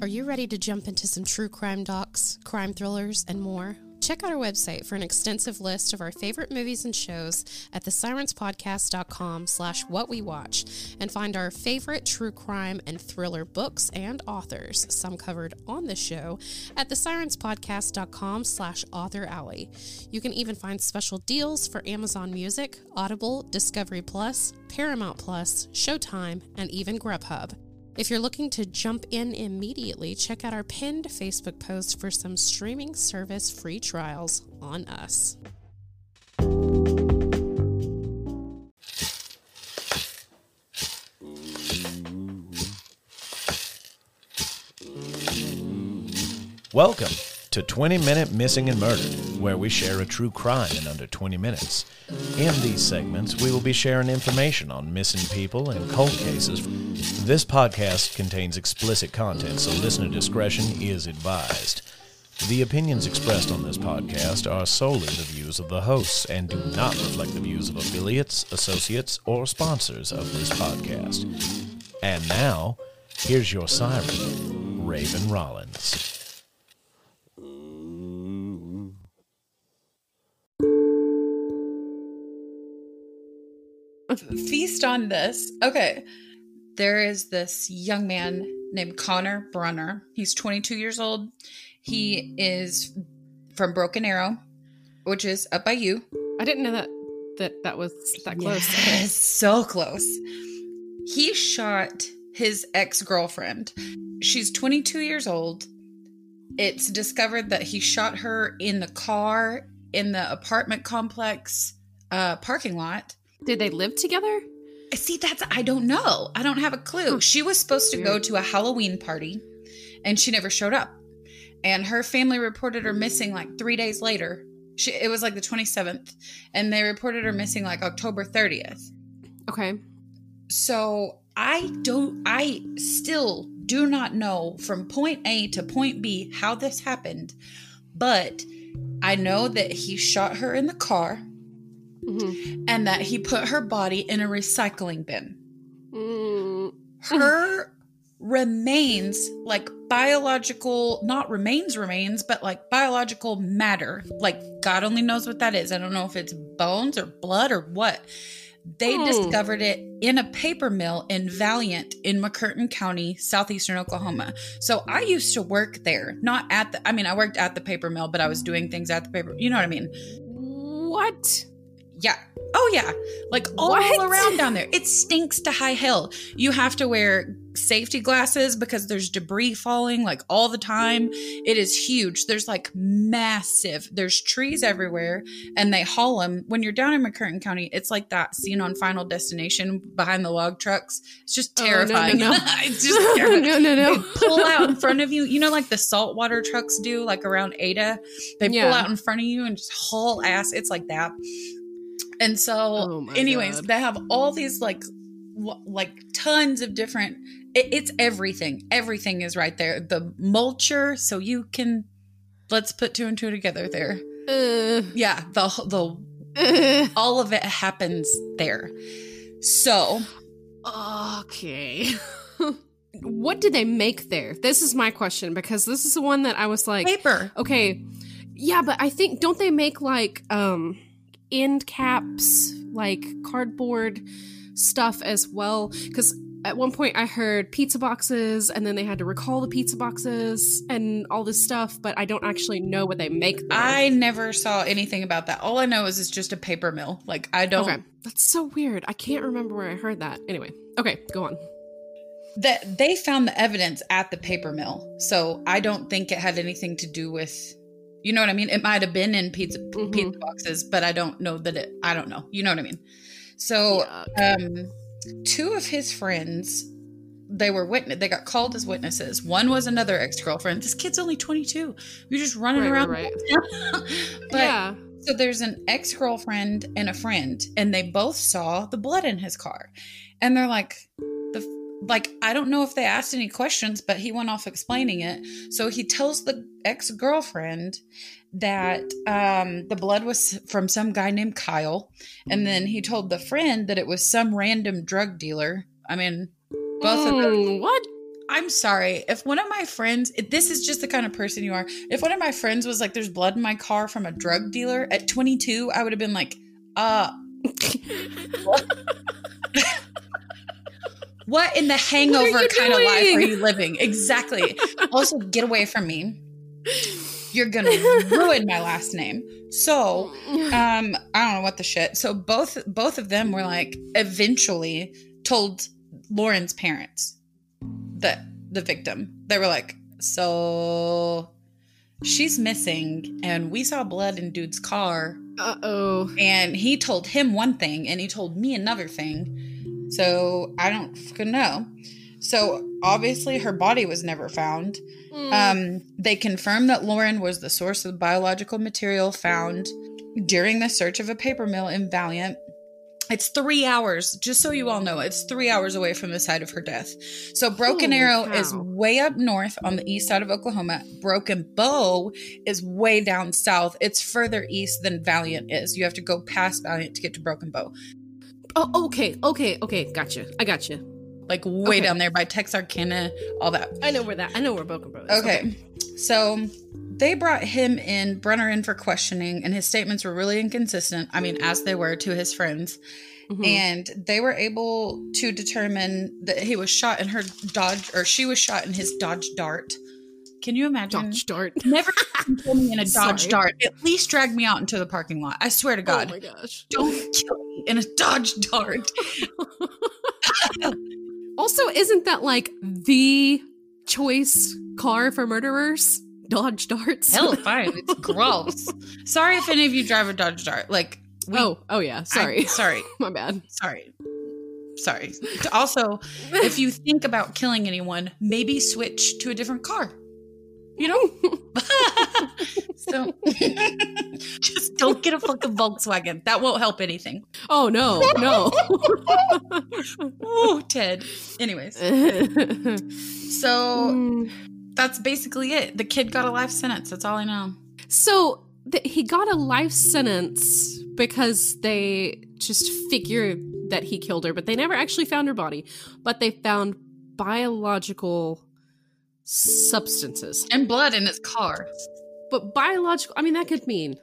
Are you ready to jump into some true crime docs, crime thrillers, and more? Check out our website for an extensive list of our favorite movies and shows at thesirenspodcast.com slash what we watch and find our favorite true crime and thriller books and authors, some covered on the show, at thesirenspodcast.com slash author alley. You can even find special deals for Amazon Music, Audible, Discovery Plus, Paramount Plus, Showtime, and even Grubhub. If you're looking to jump in immediately, check out our pinned Facebook post for some streaming service free trials on us. Welcome to 20 Minute Missing and Murdered, where we share a true crime in under 20 minutes. In these segments, we will be sharing information on missing people and cold cases. This podcast contains explicit content, so listener discretion is advised. The opinions expressed on this podcast are solely the views of the hosts and do not reflect the views of affiliates, associates, or sponsors of this podcast. And now, here's your siren, Raven Rollins. Feast on this. Okay. There is this young man named Konner Brunner. He's 22 years old. He is from Broken Arrow, which is up by you. I didn't know that that that was that close. Yes, so close. He shot his ex-girlfriend. She's 22 years old. It's discovered that he shot her in the car in the apartment complex uh, parking lot did they live together? See, that's I don't know. I don't have a clue. She was supposed to go to a Halloween party and she never showed up. And her family reported her missing like 3 days later. She, it was like the 27th and they reported her missing like October 30th. Okay. So, I don't I still do not know from point A to point B how this happened, but I know that he shot her in the car mm-hmm. and that he put her body in a recycling bin. Mm. Her remains, like biological, not remains, remains, but like biological matter. Like God only knows what that is. I don't know if it's bones or blood or what. They hmm. discovered it in a paper mill in Valliant in McCurtain County, southeastern Oklahoma. So I used to work there, not at the, I mean, I worked at the paper mill, but I was doing things at the paper, you know what I mean? What? Yeah. Oh yeah. Like all what? around down there. It stinks to high hell. You have to wear safety glasses because there's debris falling like all the time. It is huge. There's like massive. There's trees everywhere and they haul them. When you're down in McCurtain County, it's like that scene on Final Destination behind the log trucks. It's just terrifying. Oh, no, no, no. it's just terrifying. no, no, no. They pull out in front of you. You know, like the saltwater trucks do, like around Ada. They yeah. pull out in front of you and just haul ass. It's like that. And so, oh anyways, God. they have all these like, w- like tons of different. It, it's everything. Everything is right there. The mulcher, so you can. Let's put two and two together there. Uh, yeah, the the uh, all of it happens there. So, okay. what did they make there? This is my question because this is the one that I was like paper. Okay. Yeah, but I think don't they make like um end caps, like cardboard stuff as well. Because at one point I heard pizza boxes, and then they had to recall the pizza boxes and all this stuff, but I don't actually know what they make. There. I never saw anything about that. All I know is it's just a paper mill. Like I don't. Okay, that's so weird. I can't remember where I heard that. Anyway, okay, go on. That they found the evidence at the paper mill, so I don't think it had anything to do with you know what I mean? It might have been in pizza mm-hmm. pizza boxes, but I don't know that it. I don't know. You know what I mean? So, um, two of his friends, they were witness. They got called as witnesses. One was another ex girlfriend. This kid's only twenty two. You're just running right, around. Right. but yeah. So there's an ex girlfriend and a friend, and they both saw the blood in his car, and they're like, like I don't know if they asked any questions, but he went off explaining it. So he tells the ex girlfriend that um, the blood was from some guy named Kyle, and then he told the friend that it was some random drug dealer. I mean, both mm, of them. What? I'm sorry. If one of my friends, if this is just the kind of person you are. If one of my friends was like, "There's blood in my car from a drug dealer," at 22, I would have been like, "Uh, what in the hangover kind of life are you living?" Exactly. also, get away from me. You're gonna ruin my last name. So, um, I don't know what the shit. So both both of them were like eventually told Lauren's parents that the victim. They were like, so she's missing, and we saw blood in dude's car, Uh oh. and he told him one thing, and he told me another thing. So I don't fucking know. So obviously her body was never found. Um, they confirmed that Lauren was the source of the biological material found during the search of a paper mill in Valliant. It's three hours, just so you all know, it's three hours away from the site of her death. So Broken Holy Arrow cow. is way up north on the east side of Oklahoma. Broken Bow is way down south. It's further east than Valliant is. You have to go past Valliant to get to Broken Bow. Oh, okay, okay, okay. Gotcha. I gotcha. Like way Okay. down there by Texarkana, all that. I know where that. I know where Broken Brothers. Okay. So they brought him in, Brunner in for questioning, and his statements were really inconsistent. I mean, as they were to his friends. Mhm. And they were able to determine that he was shot in her Dodge, or she was shot in his Dodge Dart. Can you imagine? Dodge Dart. Never kill me in a Dodge Sorry. Dart. At least drag me out into the parking lot. I swear to oh God. Oh my gosh. Don't kill me in a Dodge Dart. Also, isn't that like the choice car for murderers? Dodge Darts. Hell, fine. It's gross. Sorry if any of you drive a Dodge Dart. Like, we, oh, oh yeah. I- Sorry. sorry. my bad. sorry sorry also if you think about killing anyone maybe switch to a different car you know? So just don't get a fucking volkswagen. That won't help anything. Oh no, no. oh ted. Anyways. So Mm. that's basically it. The kid got a life sentence. That's all i know. So th- he got a life sentence because they just figured that he killed her, but they never actually found her body. But they found biological substances. and blood in his car But biological, I mean, that could mean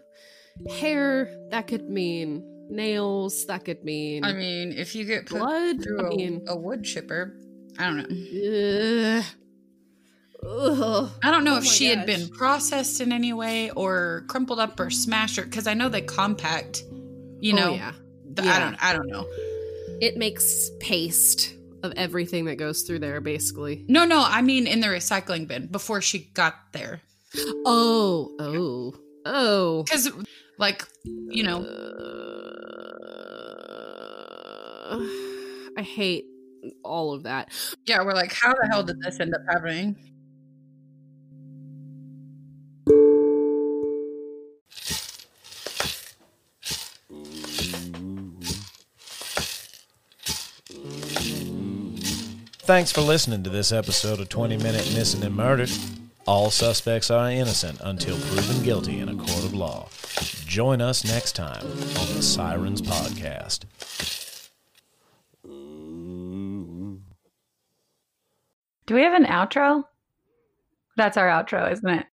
hair, that could mean nails, that could mean i mean if you get blood. through I a, mean, a wood chipper i don't know ugh. Ugh. I don't know Oh if she had been processed in any way or crumpled up or smashed or because I know they compact. You oh, know, oh, yeah. the- I don't. I don't know. It makes paste of everything that goes through there, basically. No, no. I mean, in the recycling bin before she got there, Oh, oh, oh. because like you know, Uh, I hate all of that. yeah, we're like, how the hell did this end up happening? Thanks for listening to this episode of 20 Minute Missing and Murdered. All suspects are innocent until proven guilty in a court of law. Join us next time on the Sirens Podcast. Do we have an outro? That's our outro, isn't it?